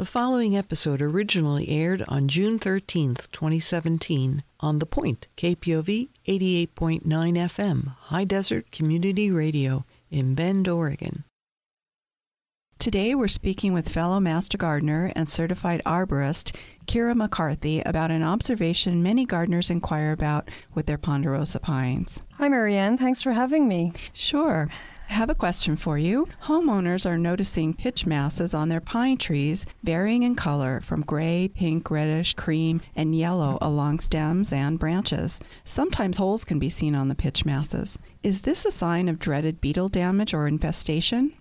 The following episode originally aired on June 13th, 2017, on The Point, KPOV 88.9 FM, High Desert Community Radio in Bend, Oregon. Today we're speaking with fellow Master Gardener and Certified Arborist Kira McCarthy about an observation many gardeners inquire about with their ponderosa pines. Hi, Marianne. Thanks for having me. Sure. I have a question for you. Homeowners are noticing pitch masses on their pine trees varying in color from gray, pink, reddish, cream, and yellow along stems and branches. Sometimes holes can be seen on the pitch masses. Is this a sign of dreaded beetle damage or infestation?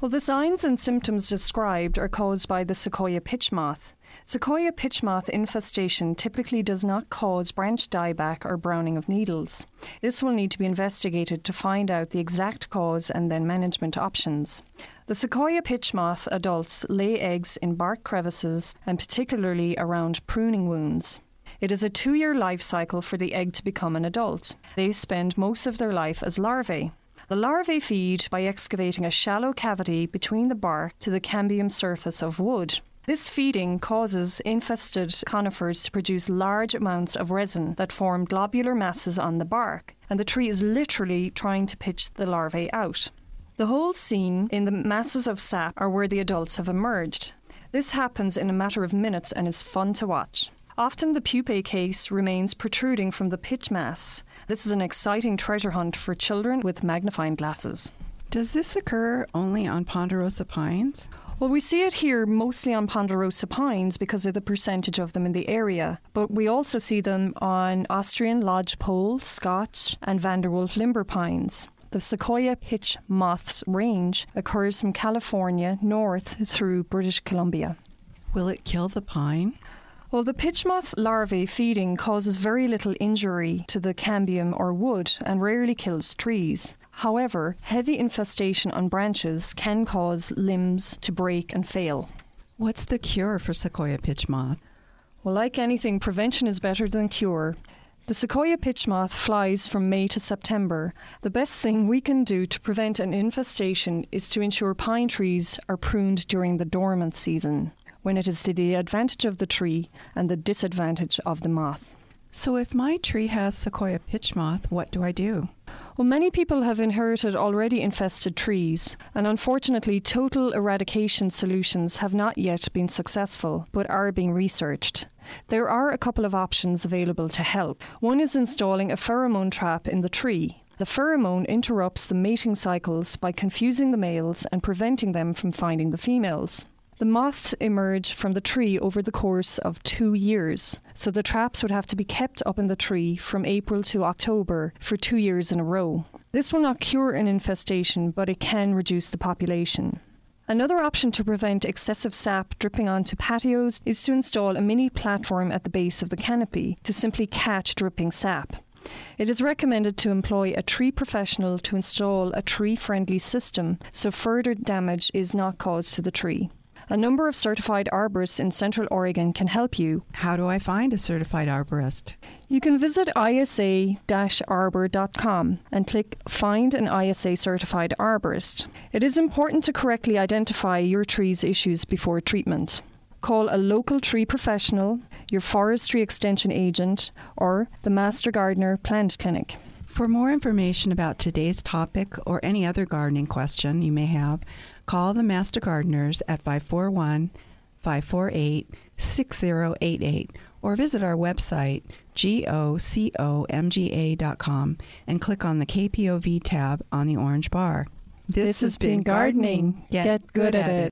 Well, the signs and symptoms described are caused by the sequoia pitch moth. Sequoia pitch moth infestation typically does not cause branch dieback or browning of needles. This will need to be investigated to find out the exact cause and then management options. The sequoia pitch moth adults lay eggs in bark crevices and particularly around pruning wounds. It is a two year life cycle for the egg to become an adult. They spend most of their life as larvae. The larvae feed by excavating a shallow cavity between the bark to the cambium surface of wood. This feeding causes infested conifers to produce large amounts of resin that form globular masses on the bark, and the tree is literally trying to pitch the larvae out. The holes seen in the masses of sap are where the adults have emerged. This happens in a matter of minutes and is fun to watch. Often the pupae case remains protruding from the pitch mass. This is an exciting treasure hunt for children with magnifying glasses. Does this occur only on ponderosa pines? Well, we see it here mostly on ponderosa pines because of the percentage of them in the area, but we also see them on Austrian lodgepole, Scotch, and Vanderwolf limber pines. The Sequoia pitch moth's range occurs from California north through British Columbia. Will it kill the pine? Well, the pitch moth's larvae feeding causes very little injury to the cambium or wood and rarely kills trees. However, heavy infestation on branches can cause limbs to break and fail. What's the cure for sequoia pitch moth? Well, like anything, prevention is better than cure. The sequoia pitch moth flies from May to September. The best thing we can do to prevent an infestation is to ensure pine trees are pruned during the dormant season, when it is to the advantage of the tree and the disadvantage of the moth. So, if my tree has sequoia pitch moth, what do I do? Well, many people have inherited already infested trees, and unfortunately, total eradication solutions have not yet been successful, but are being researched. There are a couple of options available to help. One is installing a pheromone trap in the tree. The pheromone interrupts the mating cycles by confusing the males and preventing them from finding the females. The moths emerge from the tree over the course of two years, so the traps would have to be kept up in the tree from April to October for two years in a row. This will not cure an infestation, but it can reduce the population. Another option to prevent excessive sap dripping onto patios is to install a mini platform at the base of the canopy to simply catch dripping sap. It is recommended to employ a tree professional to install a tree friendly system so further damage is not caused to the tree. A number of certified arborists in Central Oregon can help you. How do I find a certified arborist? You can visit isa arbor.com and click Find an ISA certified arborist. It is important to correctly identify your tree's issues before treatment. Call a local tree professional, your forestry extension agent, or the Master Gardener Plant Clinic. For more information about today's topic or any other gardening question you may have, Call the Master Gardeners at 541 548 6088 or visit our website gocomga.com and click on the KPOV tab on the orange bar. This, this has been gardening. Get, Get good at it.